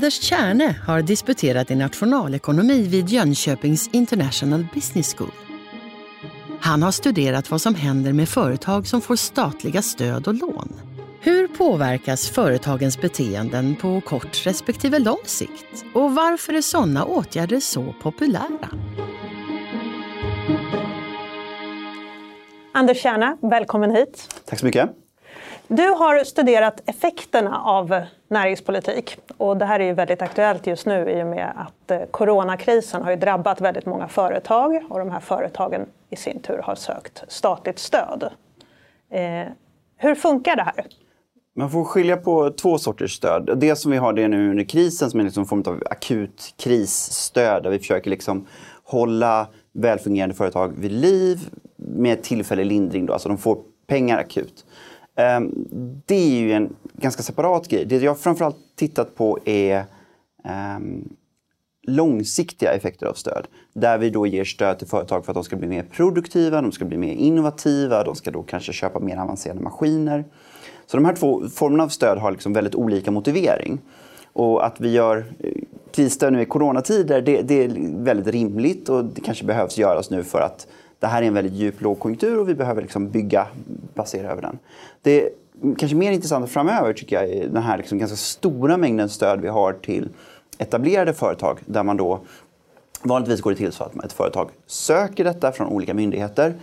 Anders Kärne har disputerat i nationalekonomi vid Jönköpings International Business School. Han har studerat vad som händer med företag som får statliga stöd och lån. Hur påverkas företagens beteenden på kort respektive lång sikt? Och varför är sådana åtgärder så populära? Anders Kärna, välkommen hit. Tack så mycket. Du har studerat effekterna av näringspolitik. Och det här är ju väldigt aktuellt just nu i och med att eh, coronakrisen har ju drabbat väldigt många företag och de här företagen i sin tur har sökt statligt stöd. Eh, hur funkar det här? Man får skilja på två sorters stöd. Det som vi har det nu under krisen som är liksom en form av akut krisstöd där vi försöker liksom hålla välfungerande företag vid liv med tillfällig lindring. Då. Alltså de får pengar akut. Ehm, det är ju en ganska separat grej. Det jag framförallt tittat på är ehm, långsiktiga effekter av stöd. Där vi då ger stöd till företag för att de ska bli mer produktiva, de ska bli mer innovativa, de ska då kanske köpa mer avancerade maskiner. Så de här två formerna av stöd har liksom väldigt olika motivering. Och att vi gör eh, krisstöd nu i coronatider, det, det, är väldigt rimligt och det kanske behövs göras nu för att det här är en väldigt djup lågkonjunktur och vi behöver liksom bygga, basera över den. Det är kanske mer intressant framöver tycker jag är den här liksom ganska stora mängden stöd vi har till etablerade företag där man då vanligtvis går det till så att ett företag söker detta från olika myndigheter.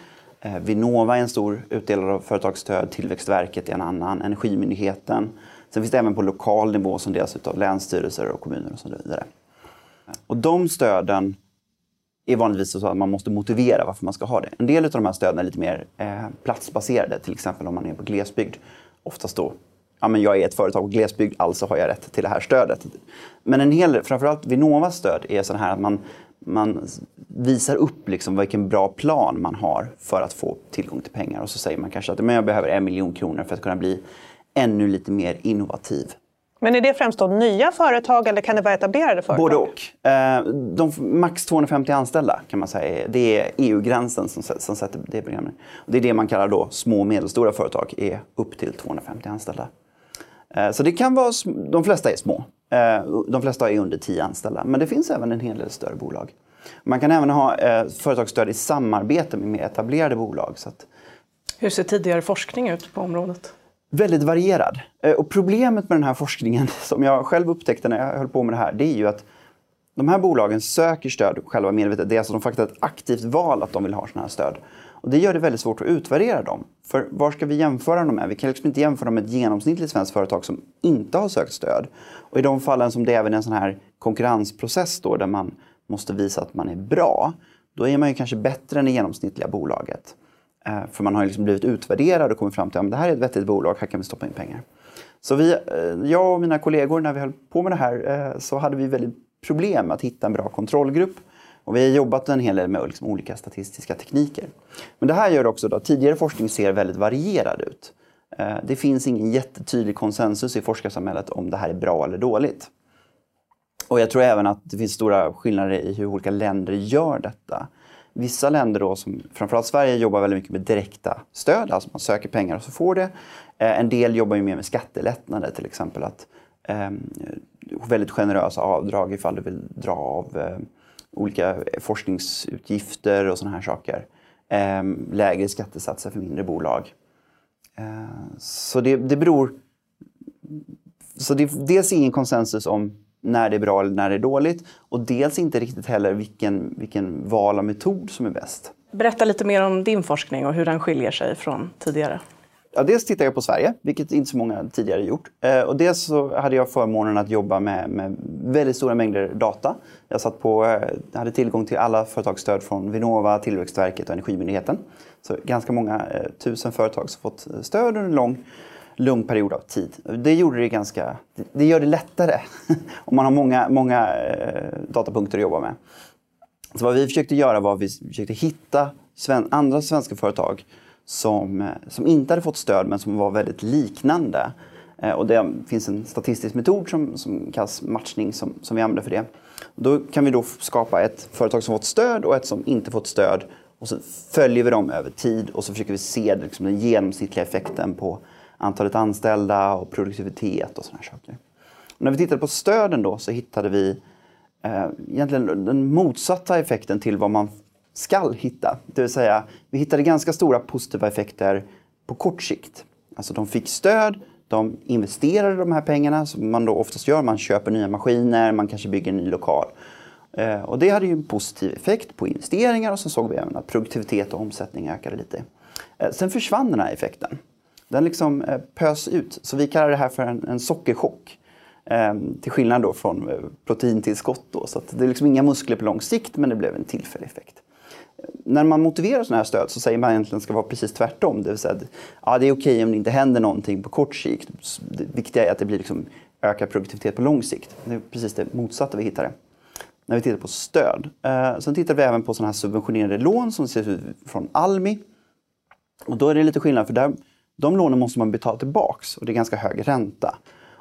Eh, Vinnova är en stor utdelare av företagsstöd, Tillväxtverket är en annan, Energimyndigheten. Sen finns det även på lokal nivå som delas av länsstyrelser och kommuner och så vidare. Och de stöden är vanligtvis så att man måste motivera varför man ska ha det. En del av de här stöden är lite mer eh, platsbaserade, till exempel om man är på glesbygd. Oftast då, ja men jag är ett företag på glesbygd, alltså har jag rätt till det här stödet. Men en hel, framförallt Vinnovas stöd är så här att man, man visar upp liksom vilken bra plan man har för att få tillgång till pengar. Och så säger man kanske att men jag behöver en miljon kronor för att kunna bli ännu lite mer innovativ. Men är det främst då nya företag eller kan det vara etablerade företag? Både och. Eh, de, max 250 anställda kan man säga. Det är EU-gränsen som, som sätter det programmet. Det är det man kallar då små och medelstora företag, är upp till 250 anställda. Eh, så det kan vara, de flesta är små. Eh, de flesta är under 10 anställda. Men det finns även en hel del större bolag. Man kan även ha företagsstöd i samarbete med mer etablerade bolag. Så att... Hur ser tidigare forskning ut på området? Väldigt varierad. Eh, och problemet med den här forskningen, som jag själv upptäckte när jag höll på med det här, det är ju att de här bolagen söker stöd själva medvetet. Det är alltså de faktiskt ett aktivt val att de vill ha sådana här stöd. Och det gör det väldigt svårt att utvärdera dem. För var ska vi jämföra dem med? Vi kan liksom inte jämföra dem med ett genomsnittligt svenskt företag som inte har sökt stöd. Och i de fallen som det även är en sån här konkurrensprocess då, där man måste visa att man är bra, då är man ju kanske bättre än det genomsnittliga bolaget. Eh, för man har liksom blivit utvärderad och kommit fram till att det här är ett vettigt bolag, här kan vi stoppa in pengar. Så vi, eh, jag och mina kollegor, när vi höll på med det här, eh, så hade vi väldigt problem att hitta en bra kontrollgrupp. Och vi har jobbat en hel del med liksom olika statistiska tekniker. Men det här gör också att tidigare forskning ser väldigt varierad ut. Det finns ingen jättetydlig konsensus i forskarsamhället om det här är bra eller dåligt. Och jag tror även att det finns stora skillnader i hur olika länder gör detta. Vissa länder, då, som framförallt Sverige, jobbar väldigt mycket med direkta stöd, alltså man söker pengar och så får det. Eh, en del jobbar ju mer med skattelättnader, till exempel att eh, väldigt generösa avdrag ifall du vill dra av eh, olika forskningsutgifter och sådana här saker. Eh, lägre skattesatser för mindre bolag. Eh, så det, det beror... Så det är dels ingen konsensus om när det är bra eller när det är dåligt. Och dels inte riktigt heller vilken, vilken val av metod som är bäst. Berätta lite mer om din forskning och hur den skiljer sig från tidigare. Ja, dels tittar jag på Sverige, vilket inte så många tidigare gjort. Eh, och dels så hade jag förmånen att jobba med, med väldigt stora mängder data. Jag satt på, eh, hade tillgång till alla företagsstöd från Vinnova, Tillväxtverket och Energimyndigheten. Så ganska många eh, tusen företag som fått stöd under en lång lugn period av tid. Det gjorde det ganska... Det gör det lättare om man har många, många eh, datapunkter att jobba med. Så vad vi försökte göra var att vi försökte hitta sven andra svenska företag som, eh, som inte hade fått stöd men som var väldigt liknande. Eh, och det finns en statistisk metod som, som kallas matchning som, som vi använder för det. Och då kan vi då skapa ett företag som fått stöd och ett som inte fått stöd. Och så följer vi dem över tid och så försöker vi se liksom, den genomsnittliga effekten på antalet anställda och produktivitet och sådana saker. Och när vi tittade på stöden då så hittade vi eh, egentligen den motsatta effekten till vad man skall hitta. Det vill säga, vi hittade ganska stora positiva effekter på kort sikt. Alltså de fick stöd, de investerade de här pengarna som man då oftast gör. Man köper nya maskiner, man kanske bygger en ny lokal. Eh, och det hade ju en positiv effekt på investeringar och så såg vi även att produktivitet och omsättning ökade lite. Eh, sen försvann den här effekten. Den liksom eh, pös ut. Så vi kallar det här för en, en sockerchock. Ehm, till skillnad då från eh, proteintillskott. Då. Så det är liksom inga muskler på lång sikt men det blev en tillfällig effekt när man motiverar sådana här stöd så säger man egentligen att det ska vara precis tvärtom. Det vill säga att ja, det är okej om det inte händer någonting på kort sikt. Det viktiga är att det blir liksom ökad produktivitet på lång sikt. Det är precis det motsatta vi hittade när vi tittar på stöd. Eh, sen tittar vi även på sådana här subventionerade lån som ser ut från Almi. Och då är det lite skillnad för där, de lånen måste man betala tillbaks och det är ganska hög ränta.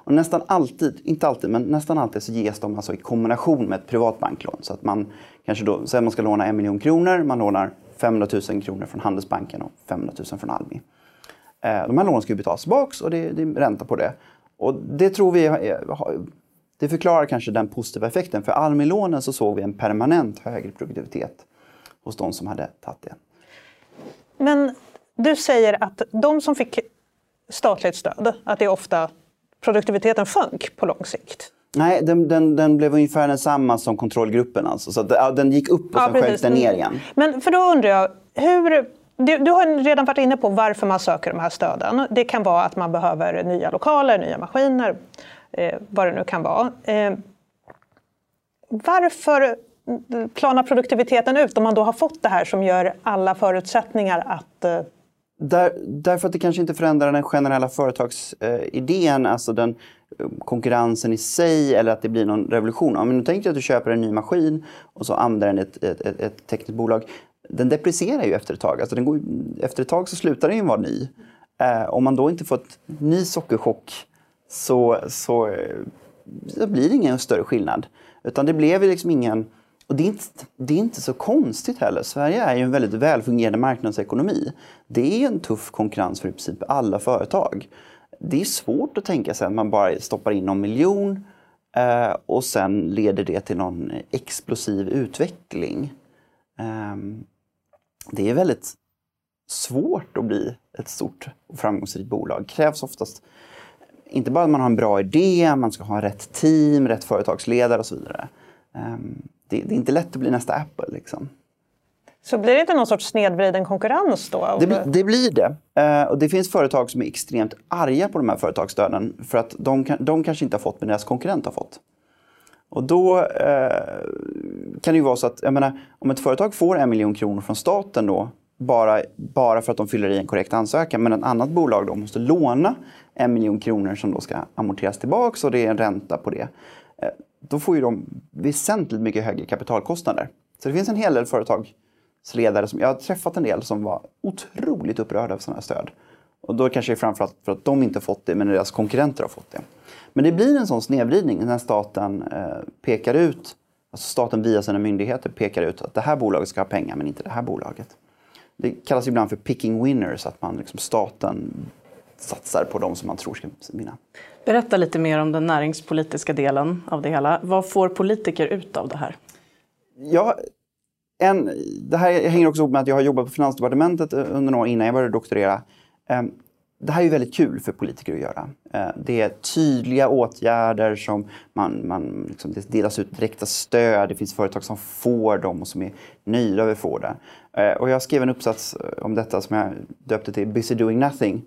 Och nästan alltid, inte alltid, men nästan alltid så ges de alltså i kombination med ett privat banklån. Så att man kanske då, säger man ska låna en miljon kronor, man lånar 500 000 kronor från Handelsbanken och 500 000 från Almi. Eh, de här lånen ska ju betalas tillbaka och det, det är ränta på det. Och det tror vi eh, det förklarar kanske den positiva effekten. För Almi-lånen så såg vi en permanent högre produktivitet hos de som hade tagit det. Men du säger att de som fick statligt stöd, att det ofta produktiviteten sjönk på lång sikt? Nej, den, den, den blev ungefär densamma som kontrollgruppen. Alltså. Så ja, den gick upp och ja, sen sjönk den ner igen. Men för då undrar jag, hur, du, du, har redan varit inne på varför man söker de här stöden. Det kan vara att man behöver nya lokaler, nya maskiner, eh, vad det nu kan vara. Eh, varför planar produktiviteten ut om man då har fått det här som gör alla förutsättningar att eh, där, därför att det kanske inte förändrar den generella företagsidén, eh, alltså den eh, konkurrensen i sig eller att det blir någon revolution. Om du tänker att du köper en ny maskin och så använder den ett, ett, ett, ett tekniskt bolag. Den depricierar ju efter ett tag. Alltså den går, efter ett tag så slutar den ju vara ny. Eh, om man då inte får ett ny sockerchock så, så, eh, så blir det ingen större skillnad. Utan det blev liksom ingen och det är, inte, det är inte så konstigt heller. Sverige är ju en väldigt välfungerande marknadsekonomi. Det är en tuff konkurrens för i princip alla företag. Det är svårt att tänka sig att man bara stoppar in någon miljon eh, och sen leder det till någon explosiv utveckling. Eh, det är väldigt svårt att bli ett stort och framgångsrikt bolag. Det krävs oftast inte bara att man har en bra idé, man ska ha rätt team, rätt företagsledare och så vidare. Eh, det, det, är inte lätt att bli nästa Apple. Liksom. Så blir det inte någon sorts snedvriden konkurrens då? Det, det blir det. Uh, och det finns företag som är extremt arga på de här företagsstöden för att de, kan, de kanske inte har fått men deras konkurrent har fått. Och då uh, kan det ju vara så att, menar, om ett företag får en miljon kronor från staten då bara, bara för att de fyller i en korrekt ansökan men ett annat bolag då måste låna en miljon kronor som då ska amorteras tillbaka och det är en ränta på det. Då får ju de väsentligt mycket högre kapitalkostnader. Så det finns en hel del företagsledare, som jag har träffat en del, som var otroligt upprörda av sådana här stöd. Och då kanske det är framförallt för att de inte fått det, men deras konkurrenter har fått det. Men det blir en sån snedvridning när staten eh, pekar ut, alltså staten via sina myndigheter pekar ut att det här bolaget ska ha pengar, men inte det här bolaget. Det kallas ibland för picking winners, att man liksom staten satsar på de som man tror ska vinna. Berätta lite mer om den näringspolitiska delen av det hela. Vad får politiker ut av det här? Ja, en, det här hänger också ihop med att jag har jobbat på Finansdepartementet eh, under några år innan jag började doktorera. Eh, det här är väldigt kul för politiker att göra. Eh, det är tydliga åtgärder som man, man liksom, det delas ut direkta stöd. Det finns företag som får dem och som är nöjda över att få det. Och jag skrev en uppsats om detta som jag döpte till Busy Doing Nothing.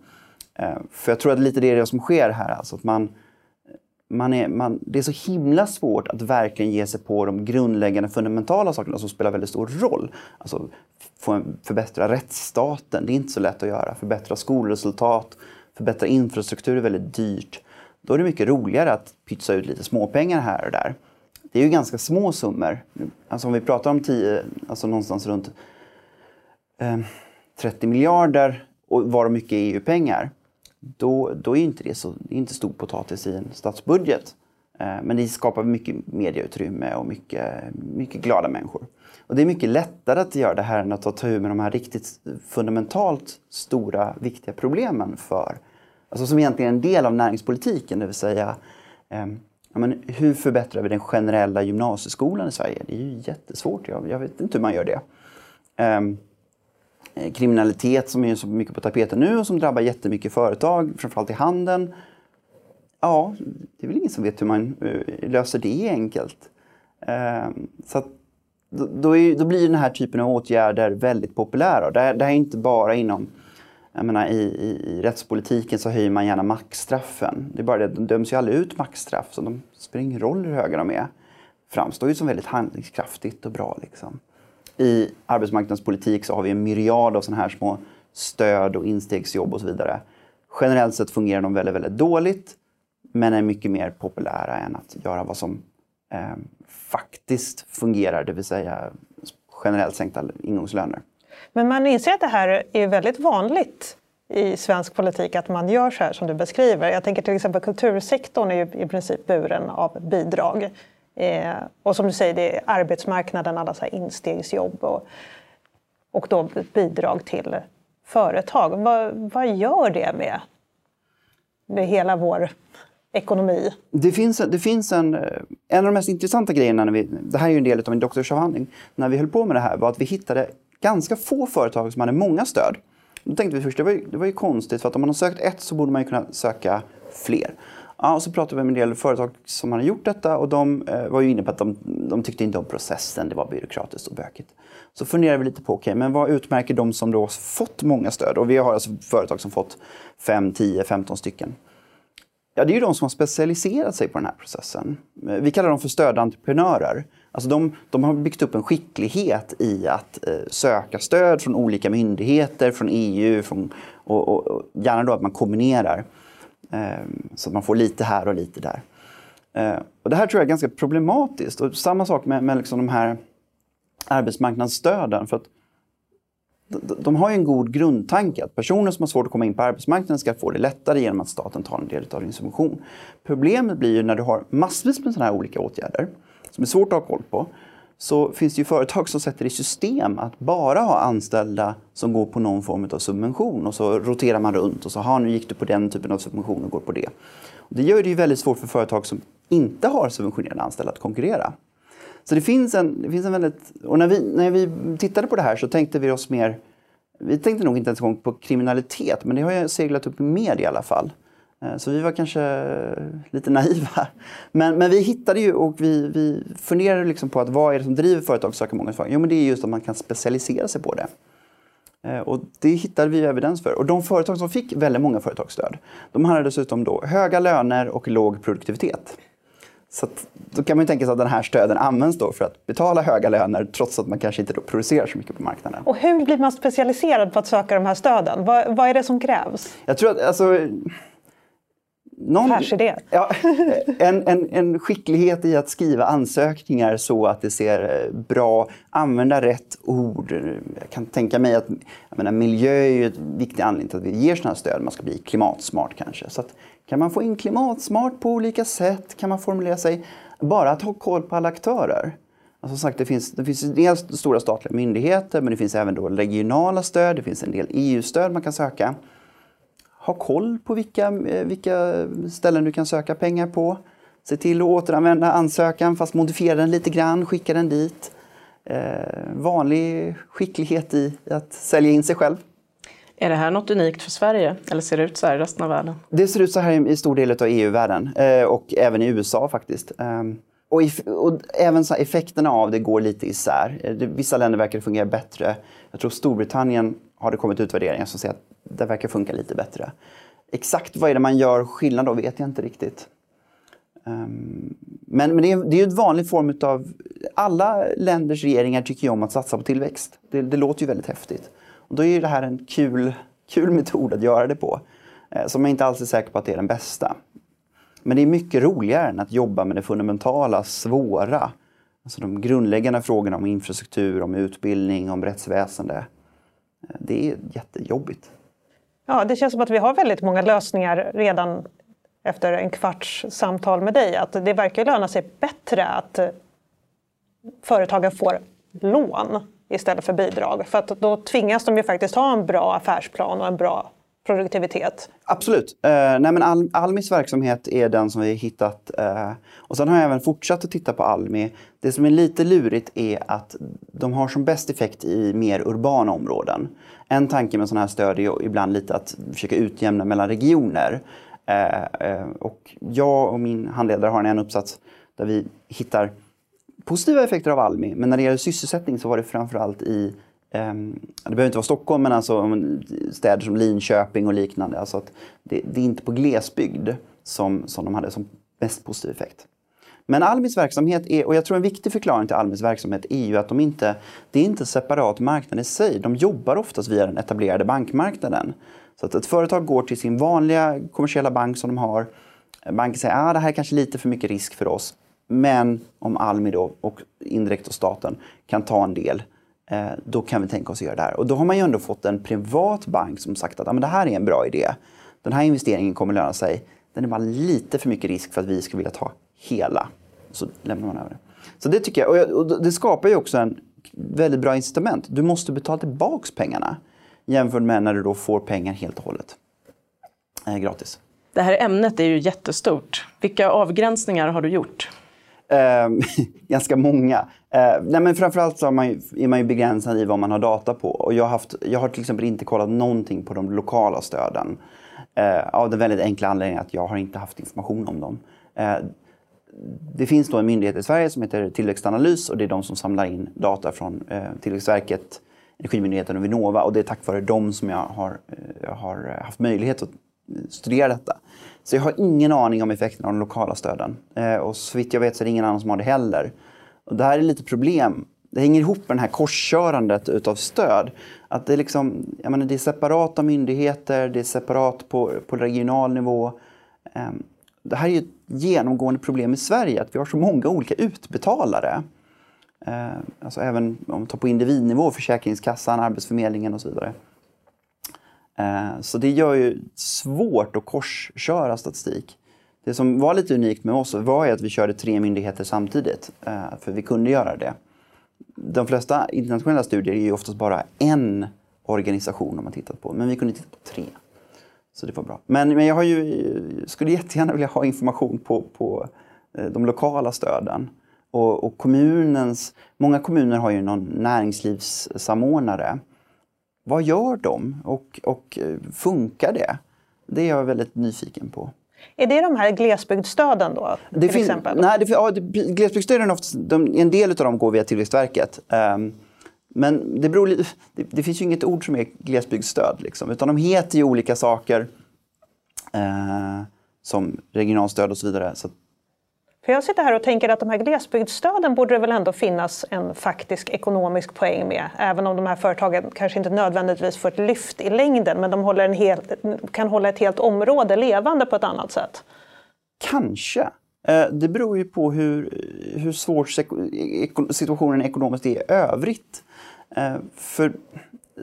Eh, för jag tror att lite det är det som sker här. Alltså att man, man är, man, det är så himla svårt att verkligen ge sig på de grundläggande fundamentala sakerna som spelar väldigt stor roll. Alltså en, förbättra rättsstaten, det är inte så lätt att göra. Förbättra skolresultat, förbättra infrastruktur är väldigt dyrt. Då är det mycket roligare att pytsa ut lite småpengar här och där. det är ju ganska små summor. Alltså om vi pratar om 10, alltså någonstans runt eh, 30 miljarder och varav mycket är EU-pengar, då, då är inte det så, det är inte stor potatis i en statsbudget. Eh, men det skapar mycket medieutrymme och mycket, mycket glada människor. Och det är mycket lättare att göra det här än att ta tur med de här riktigt fundamentalt stora, viktiga problemen för, alltså som egentligen är en del av näringspolitiken, det vill säga eh, ja, men hur förbättrar vi den generella gymnasieskolan i Sverige? Det är ju jättesvårt, jag, jag vet inte hur man gör det. Eh, Eh, kriminalitet som är så mycket på tapeten nu och som drabbar jättemycket företag, framförallt i handeln. Ja, det är väl ingen som vet hur man eh, löser det enkelt. Ehm, så att, då, är, då, blir den här typen av åtgärder väldigt populära. Det, det här är inte bara inom jag menar, i, i, i rättspolitiken så höjer man gärna maxstraffen. Det är bara det, de döms ju aldrig ut maxstraff så de spelar ingen roll hur höga de är. Framstår ju som väldigt handlingskraftigt och bra. Liksom. I arbetsmarknadspolitik så har vi en myriad av sådana här små stöd och instegsjobb och så vidare. Generellt sett fungerar de väldigt, väldigt dåligt men är mycket mer populära än att göra vad som eh, faktiskt fungerar, det vill säga generellt sänkta ingångslöner. Men man inser att det här är väldigt vanligt i svensk politik att man gör så här som du beskriver. Jag tänker till exempel kultursektorn är ju i princip buren av bidrag. Eh, och som du säger, det är arbetsmarknaden, alla så här instegsjobb och, och då bidrag till företag. Vad, vad gör det med, med hela vår ekonomi? Det finns, det finns en, en av de mest intressanta grejerna, när vi, det här är ju en del av min doktorsavhandling, när vi höll på med det här var att vi hittade ganska få företag som hade många stöd. Då tänkte vi först, det var, ju, det var ju konstigt för att om man har sökt ett så borde man ju kunna söka fler. Ja, och så pratade vi med en del företag som hade gjort detta och de eh, var ju inne på att de, de tyckte inte om processen, det var byråkratiskt och bökigt. Så funderade vi lite på, okej, okay, men vad utmärker de som då fått många stöd? Och vi har alltså företag som fått 5, 10, 15 stycken. Ja, det är ju de som har specialiserat sig på den här processen. Eh, vi kallar dem för stödentreprenörer. Alltså de, de har byggt upp en skicklighet i att eh, söka stöd från olika myndigheter, från EU från, och, och, och gärna då att man kombinerar. Ehm, så att man får lite här och lite där. Ehm, och det här tror jag är ganska problematiskt. Och samma sak med, med liksom de här arbetsmarknadsstöden. För att de, de har ju en god grundtanke att personer som har svårt att komma in på arbetsmarknaden ska få det lättare genom att staten tar en del av din subvention. Problemet blir ju när du har massvis med sådana här olika åtgärder som är svårt att ha koll på, så finns det ju företag som sätter i system att bara ha anställda som går på någon form av subvention och så roterar man runt och så har nu gick du på den typen av subvention och går på det. Och det gör det ju väldigt svårt för företag som inte har subventionerade anställda att konkurrera. Så det finns en, det finns en väldigt... Och när vi, när vi tittade på det här så tänkte vi oss mer... Vi tänkte nog inte ens på kriminalitet, men det har ju seglat upp mer i alla fall. Eh, så vi var kanske lite naiva. Men, men vi hittade ju och vi, vi funderade liksom på att vad är det som driver företag att söka många företag? Jo, men det är just att man kan specialisera sig på det. Eh, och det hittade vi evidens för. Och de företag som fick väldigt många företagsstöd, de hade dessutom då höga löner och låg produktivitet. Så att, då kan man tänka sig att den här stöden används då för att betala höga löner trots att man kanske inte producerar så mycket på marknaden. Och hur blir man specialiserad på att söka de här stöden? Vad, vad är det som krävs? Jag tror att alltså, någon, Affärsidé. Ja, en, en, en skicklighet i att skriva ansökningar så att det ser eh, bra, använda rätt ord. Jag kan tänka mig att menar, miljö är ju en viktig anledning till att vi ger sådana här stöd. Man ska bli klimatsmart kanske. Så att, kan man få in klimatsmart på olika sätt? Kan man formulera sig? Bara att ha koll på alla aktörer. Alltså, sagt, det finns, det finns dels stora statliga myndigheter men det finns även då regionala stöd, det finns en del EU-stöd man kan söka ha koll på vilka, eh, vilka ställen du kan söka pengar på. Se till att återanvända ansökan fast modifiera den lite grann, skicka den dit. Eh, vanlig skicklighet i att sälja in sig själv. Är det här något unikt för Sverige eller ser det ut så här i resten av världen? Det ser ut så här i stor del av EU-världen eh, och även i USA faktiskt. Eh, och, if, och, även effekterna av det går lite isär. Eh, vissa länder verkar fungera bättre. Jag tror Storbritannien har det kommit utvärderingar som säger att det verkar funka lite bättre. Exakt vad är det man gör skillnad då vet jag inte riktigt. Um, men, men det, är, det är ju en vanlig form av... Alla länders regeringar tycker ju om att satsa på tillväxt. Det, det låter ju väldigt häftigt. Och då är det här en kul, kul metod att göra det på. Eh, som jag inte alls är säker på att det är den bästa. Men det är mycket roligare än att jobba med det fundamentala, svåra. Alltså de grundläggande frågorna om infrastruktur, om utbildning, om rättsväsende. Det är jättejobbigt. Ja, det känns som att vi har väldigt många lösningar redan efter en kvarts samtal med dig. Att det verkar löna sig bättre att företagen får lån istället för bidrag. För att då tvingas de ju faktiskt ha en bra affärsplan och en bra produktivitet. Absolut. Eh, nej men Al Almis verksamhet är den som vi har hittat. Eh, och sen har jag även fortsatt att titta på Almi. Det som är lite lurigt är att de har som bäst effekt i mer urbana områden. En tanke med sådana här stöd är ibland lite att försöka utjämna mellan regioner. Eh, eh, och jag och min handledare har en uppsats där vi hittar positiva effekter av Almi. Men när det gäller sysselsättning så var det framförallt i Um, det behöver inte vara Stockholm, men alltså städer som Linköping och liknande. Alltså att det, det är inte på glesbygd som, som de hade som mest positiv effekt. Men Almis verksamhet, är, och jag tror en viktig förklaring till Almis verksamhet är ju att de inte, det är inte separat marknad i sig. De jobbar oftast via den etablerade bankmarknaden. Så att ett företag går till sin vanliga kommersiella bank som de har. Banken säger att ah, det här är kanske lite för mycket risk för oss. Men om Almi då, och indirekt och staten kan ta en del, Eh, då kan vi tänka oss att göra det här. Och då har man ju ändå fått en privat bank som sagt att ah, men det här är en bra idé. Den här investeringen kommer löna sig. Den är bara lite för mycket risk för att vi ska vilja ta hela. Så lämnar man över det. Så det tycker jag. Och det skapar ju också en väldigt bra incitament. Du måste betala tillbaka pengarna jämfört med när du då får pengar helt och hållet eh, gratis. Det här ämnet är ju jättestort. Vilka avgränsningar har du gjort? Eh, ganska många. Eh, nej men framförallt så är man, ju, är man ju begränsad i vad man har data på. Och jag, har haft, jag har till exempel inte kollat någonting på de lokala stöden. Eh, av den väldigt enkla anledningen att jag har inte haft information om dem. Eh, det finns då en myndighet i Sverige som heter Tillväxtanalys och det är de som samlar in data från eh, Tillväxtverket, Energimyndigheten och Vinnova och det är tack vare dem som jag har, eh, jag har haft möjlighet att eh, studera detta. Så jag har ingen aning om effekten av de lokala stöden. Eh, och så vitt jag vet så är det ingen annan som har det heller. Och det här är lite problem. Det hänger ihop med det här korskörandet utav stöd. Att det, är liksom, jag menar, det är separata myndigheter, det är separat på, på regional nivå. Eh, det här är ju ett genomgående problem i Sverige, att vi har så många olika utbetalare. Eh, alltså även om man tar på individnivå, Försäkringskassan, Arbetsförmedlingen och så vidare. Eh, så det gör ju svårt att korsköra statistik. Det som var lite unikt med oss var att vi körde tre myndigheter samtidigt, eh, för vi kunde göra det. De flesta internationella studier är ju oftast bara en organisation om man tittat på, men vi kunde titta på tre. Så det var bra. Men, men jag har ju, skulle jättegärna vilja ha information på, på eh, de lokala stöden. Och, och, kommunens, många kommuner har ju någon näringslivssamordnare vad gör de och, och eh, funkar det? Det är jag väldigt nyfiken på. Är det de här glesbygdsstöden då? Det till finns, exempel? Nej, det, ja, det, glesbygdsstöden, oftast, de, en del av dem går via Tillväxtverket. Um, men det, beror, det, det, finns ju inget ord som är glesbygdsstöd, liksom, utan de heter ju olika saker. Uh, som regionalstöd och så vidare. Så för jag sitter här och tänker att de här glesbygdsstöden borde det väl ändå finnas en faktisk ekonomisk poäng med. Även om de här företagen kanske inte nödvändigtvis får ett lyft i längden men de håller en hel, kan hålla ett helt område levande på ett annat sätt. Kanske. Eh, det beror ju på hur, hur svår e-, e-, situationen ekonomiskt är i övrigt. Eh, för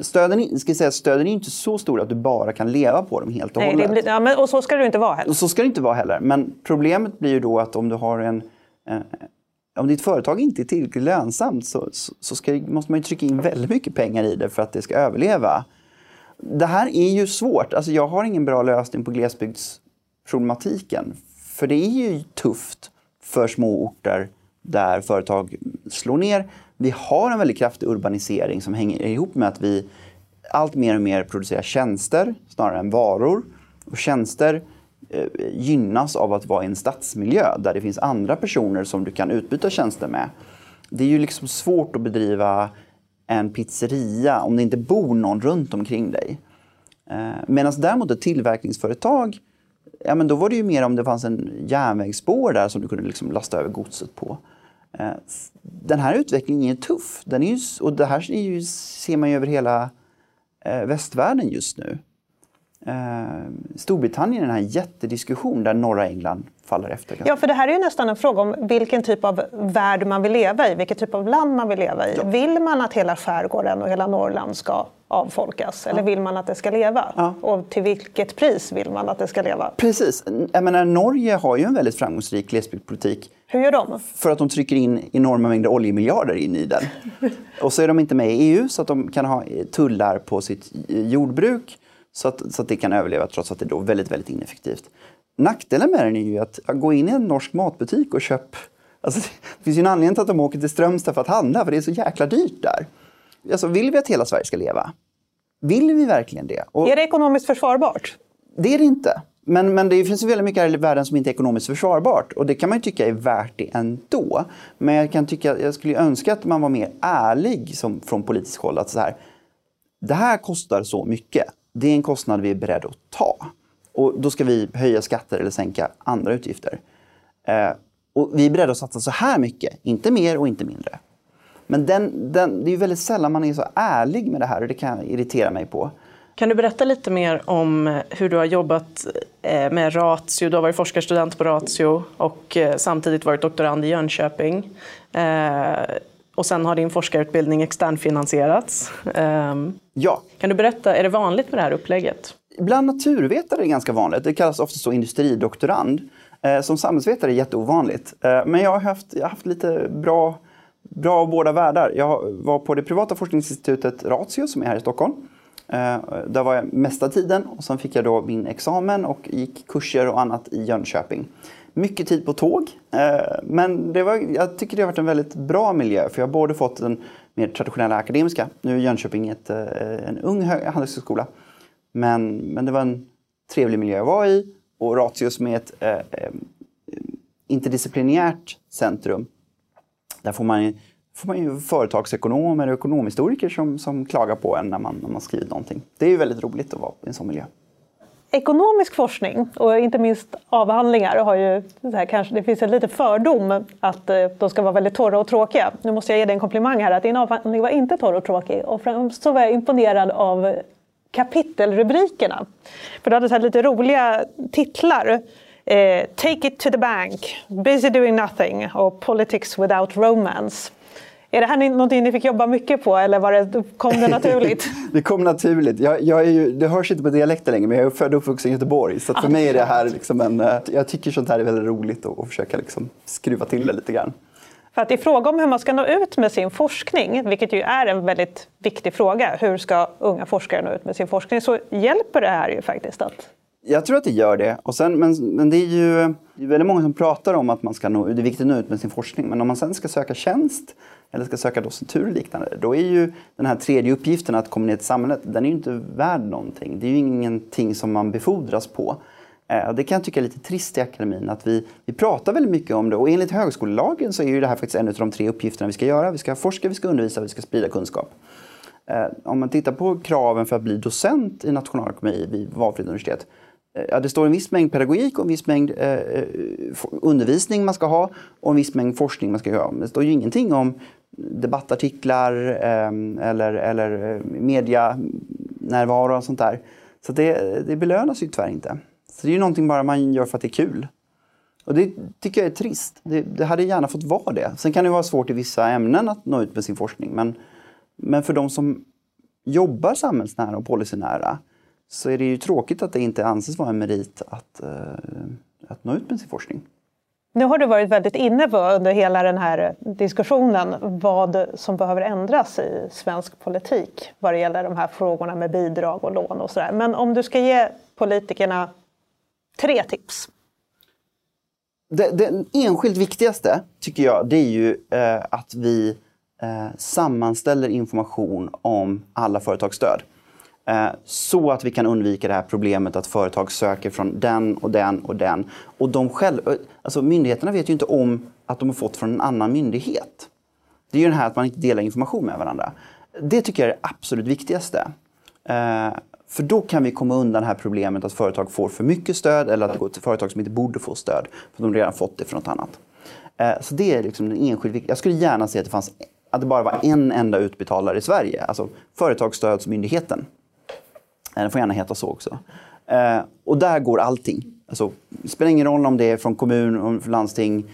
stöden, ska säga, stöden är inte så stora att du bara kan leva på dem helt och Nej, hållet. Blir, ja, men, och så ska det inte vara heller. Och så ska det inte vara heller. Men problemet blir ju då att om du har en eh, om ditt företag inte är tillräckligt lönsamt så, så, så ska, måste man trycka in väldigt mycket pengar i det för att det ska överleva. Det här är ju svårt. Alltså jag har ingen bra lösning på glesbygdsproblematiken. För det är ju tufft för små orter där företag slår ner vi har en väldigt kraftig urbanisering som hänger ihop med att vi allt mer och mer producerar tjänster snarare än varor. Och tjänster eh, gynnas av att vara i en stadsmiljö där det finns andra personer som du kan utbyta tjänster med. Det är ju liksom svårt att bedriva en pizzeria om det inte bor någon runt omkring dig. Eh, Medan däremot ett tillverkningsföretag, ja men då var det ju mer om det fanns en järnvägsspår där som du kunde liksom lasta över godset på. Eh, den här utvecklingen är tuff. Den är ju, och det här är ju, ser man ju över hela eh, västvärlden just nu. Eh, Storbritannien den här jättediskussion där norra England faller efter. Ja, för det här är ju nästan en fråga om vilken typ av värld man vill leva i, vilket typ av land man vill leva i. Ja. Vill man att hela skärgården och hela Norrland ska avfolkas? Eller vill man att det ska leva? Ja. Och till vilket pris vill man att det ska leva? Precis. Jag menar, Norge har ju en väldigt framgångsrik glesbygdspolitik. Hur gör de? För att de trycker in enorma mängder oljemiljarder in i den. och så är de inte med i EU så att de kan ha tullar på sitt jordbruk så att, så att det kan överleva trots att det är väldigt, väldigt ineffektivt. Nackdelen med den är ju att, att gå in i en norsk matbutik och köpa Alltså, det finns ju en anledning till att de åker till Strömstad för att handla, för det är så jäkla dyrt där. Alltså, vill vi att hela Sverige ska leva? Vill vi verkligen det? Och är det ekonomiskt försvarbart? Det är det inte. Men, men det finns väldigt mycket här i världen som inte är ekonomiskt försvarbart och det kan man ju tycka är värt det ändå. Men jag kan tycka, jag skulle önska att man var mer ärlig som, från politiskt håll. Att så här, det här kostar så mycket. Det är en kostnad vi är beredda att ta. Och då ska vi höja skatter eller sänka andra utgifter. Eh, och vi är beredda att satsa så här mycket, inte mer och inte mindre. Men den, den, det är väldigt sällan man är så ärlig med det här och det kan irritera mig på. Kan du berätta lite mer om hur du har jobbat eh, med Ratio? Du har varit forskarstudent på Ratio och eh, samtidigt varit doktorand i Jönköping. Eh, och sen har din forskarutbildning externfinansierats. Ja. Kan du berätta, är det vanligt med det här upplägget? Bland naturvetare är det ganska vanligt. Det kallas ofta så industridoktorand. Eh, som samhällsvetare är det jätteovanligt. Eh, men jag har haft, jag har haft lite bra, bra av båda världar. Jag var på det privata forskningsinstitutet Ratio som är här i Stockholm. Eh, där var jag mesta tiden och sen fick jag då min examen och gick kurser och annat i Jönköping. Mycket tid på tåg, eh, men det var, jag tycker det har varit en väldigt bra miljö för jag har både fått den mer traditionella akademiska, nu är Jönköping ett, eh, en ung handelshögskola, men, men det var en trevlig miljö att vara i och Ratius som är ett eh, eh, interdisciplinärt centrum. Där får man, får man ju företagsekonomer och ekonomhistoriker som, som klagar på en när man, när man skriver någonting. Det är ju väldigt roligt att vara i en sån miljö. Ekonomisk forskning och inte minst avhandlingar har ju, så här, kanske, det finns en liten fördom att eh, de ska vara väldigt torra och tråkiga. Nu måste jag ge dig en komplimang här att din avhandling var inte torr och tråkig och främst så var jag imponerad av kapitelrubrikerna. För du hade så lite roliga titlar. Eh, Take it to the bank, Busy doing nothing och Politics without romance. Är det här någonting ni fick jobba mycket på eller var det, kom det naturligt? det kom naturligt. Jag, jag är ju, det hörs inte på dialekten längre men jag är född och uppvuxen i Göteborg. Så för ah, mig är det här liksom en... Eh, jag tycker sånt här är väldigt roligt att försöka liksom skruva till det lite grann. För att i fråga om hur man ska nå ut med sin forskning, vilket ju är en väldigt viktig fråga, hur ska unga forskare nå ut med sin forskning, så hjälper det här ju faktiskt att jag tror att det gör det. Och sen, men, men det är ju det är väldigt många som pratar om att man ska nå, det är viktigt att nå ut med sin forskning. Men om man sen ska söka tjänst eller ska söka docentur och liknande, då är ju den här tredje uppgiften att komma ner till samhället, den är ju inte värd någonting. Det är ju ingenting som man befordras på. Eh, det kan jag tycka är lite trist i akademin att vi, vi pratar väldigt mycket om det och enligt högskolelagen så är ju det här faktiskt en av de tre uppgifterna vi ska göra. Vi ska forska, vi ska undervisa, vi ska sprida kunskap. Eh, om man tittar på kraven för att bli docent i nationalekonomi vid valfritt universitet. Eh, ja, det står en viss mängd pedagogik och en viss mängd eh, undervisning man ska ha och en viss mängd forskning man ska göra. Men det står ju ingenting om debattartiklar eh, eller, eller eh, medianärvaro och sånt där. Så det, det belönas ju tyvärr inte. Så det är ju någonting bara man gör för att det är kul. Och det tycker jag är trist. Det, det hade gärna fått vara det. Sen kan det vara svårt i vissa ämnen att nå ut med sin forskning. Men, men för de som jobbar samhällsnära och policynära så är det ju tråkigt att det inte anses vara en merit att, eh, att nå ut med sin forskning. Nu har du varit väldigt inne på under hela den här diskussionen vad som behöver ändras i svensk politik vad det gäller de här frågorna med bidrag och lån och sådär. Men om du ska ge politikerna Tre tips. Det, det enskilt viktigaste tycker jag det är ju eh, att vi eh, sammanställer information om alla företagsstöd. Eh, så att vi kan undvika det här problemet att företag söker från den och den och den. Och de själv, eh, alltså myndigheterna vet ju inte om att de har fått från en annan myndighet. Det är ju det här att man inte delar information med varandra. Det tycker jag är det absolut viktigaste. Eh, för då kan vi komma undan det här problemet att företag får för mycket stöd eller att det går till företag som inte borde få stöd för de redan fått det från något annat. Så det är liksom den enskilt Jag skulle gärna se att det, fanns, att det bara var en enda utbetalare i Sverige, alltså Företagsstödsmyndigheten. Den får gärna heta så också. Eh, och där går allting. Alltså, det spelar ingen roll om det är från kommun, från landsting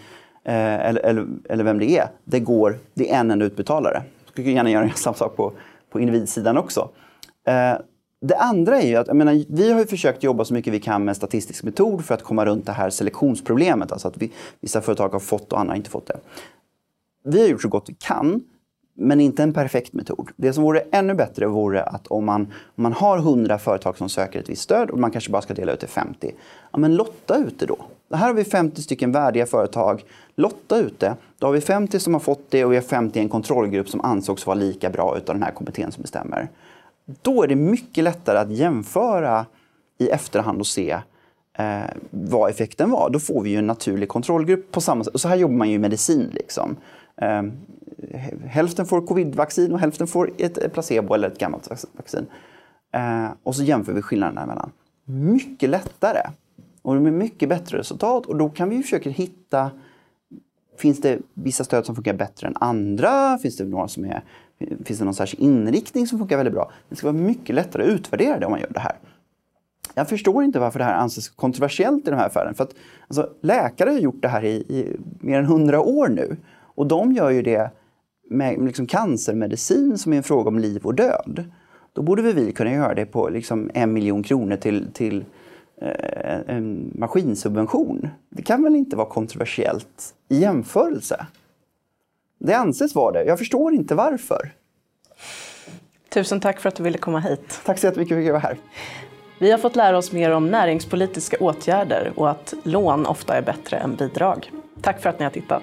eh, eller, eller, eller, vem det är. Det går, det är en enda utbetalare. Jag skulle gärna göra samma sak på, på individsidan också. Eh, det andra är ju att, jag menar, vi har ju försökt jobba så mycket vi kan med statistisk metod för att komma runt det här selektionsproblemet. Alltså att vi, vissa företag har fått och andra inte fått det. Vi har gjort så gott vi kan, men inte en perfekt metod. Det som vore ännu bättre vore att om man, om man har 100 företag som söker ett visst stöd och man kanske bara ska dela ut till 50, ja men lotta ut det då. Här har vi 50 stycken värdiga företag. Lotta ut det. Då har vi 50 som har fått det och vi har 50 i en kontrollgrupp som ansågs vara lika bra utav den här kommittén som bestämmer. Då är det mycket lättare att jämföra i efterhand och se eh, vad effekten var. Då får vi ju en naturlig kontrollgrupp på samma sätt. Och så här jobbar man ju i medicin. Liksom. Eh, hälften får covidvaccin och hälften får ett placebo eller ett gammalt vaccin. Eh, och så jämför vi skillnaderna emellan. Mycket lättare och med mycket bättre resultat. Och då kan vi försöka hitta Finns det vissa stöd som funkar bättre än andra? Finns det några som är Finns det någon särskild inriktning som funkar väldigt bra? Det ska vara mycket lättare att utvärdera det om man gör det här. Jag förstår inte varför det här anses kontroversiellt i den här affären. För att, alltså, läkare har gjort det här i, i mer än hundra år nu. Och de gör ju det med liksom cancermedicin som är en fråga om liv och död. Då borde vi kunna göra det på liksom en miljon kronor till, till eh, en maskinsubvention. Det kan väl inte vara kontroversiellt i jämförelse? Det anses vara det. Jag förstår inte varför. Tusen tack för att du ville komma hit. Tack så jättemycket för att jag var här. Vi har fått lära oss mer om näringspolitiska åtgärder och att lån ofta är bättre än bidrag. Tack för att ni har tittat.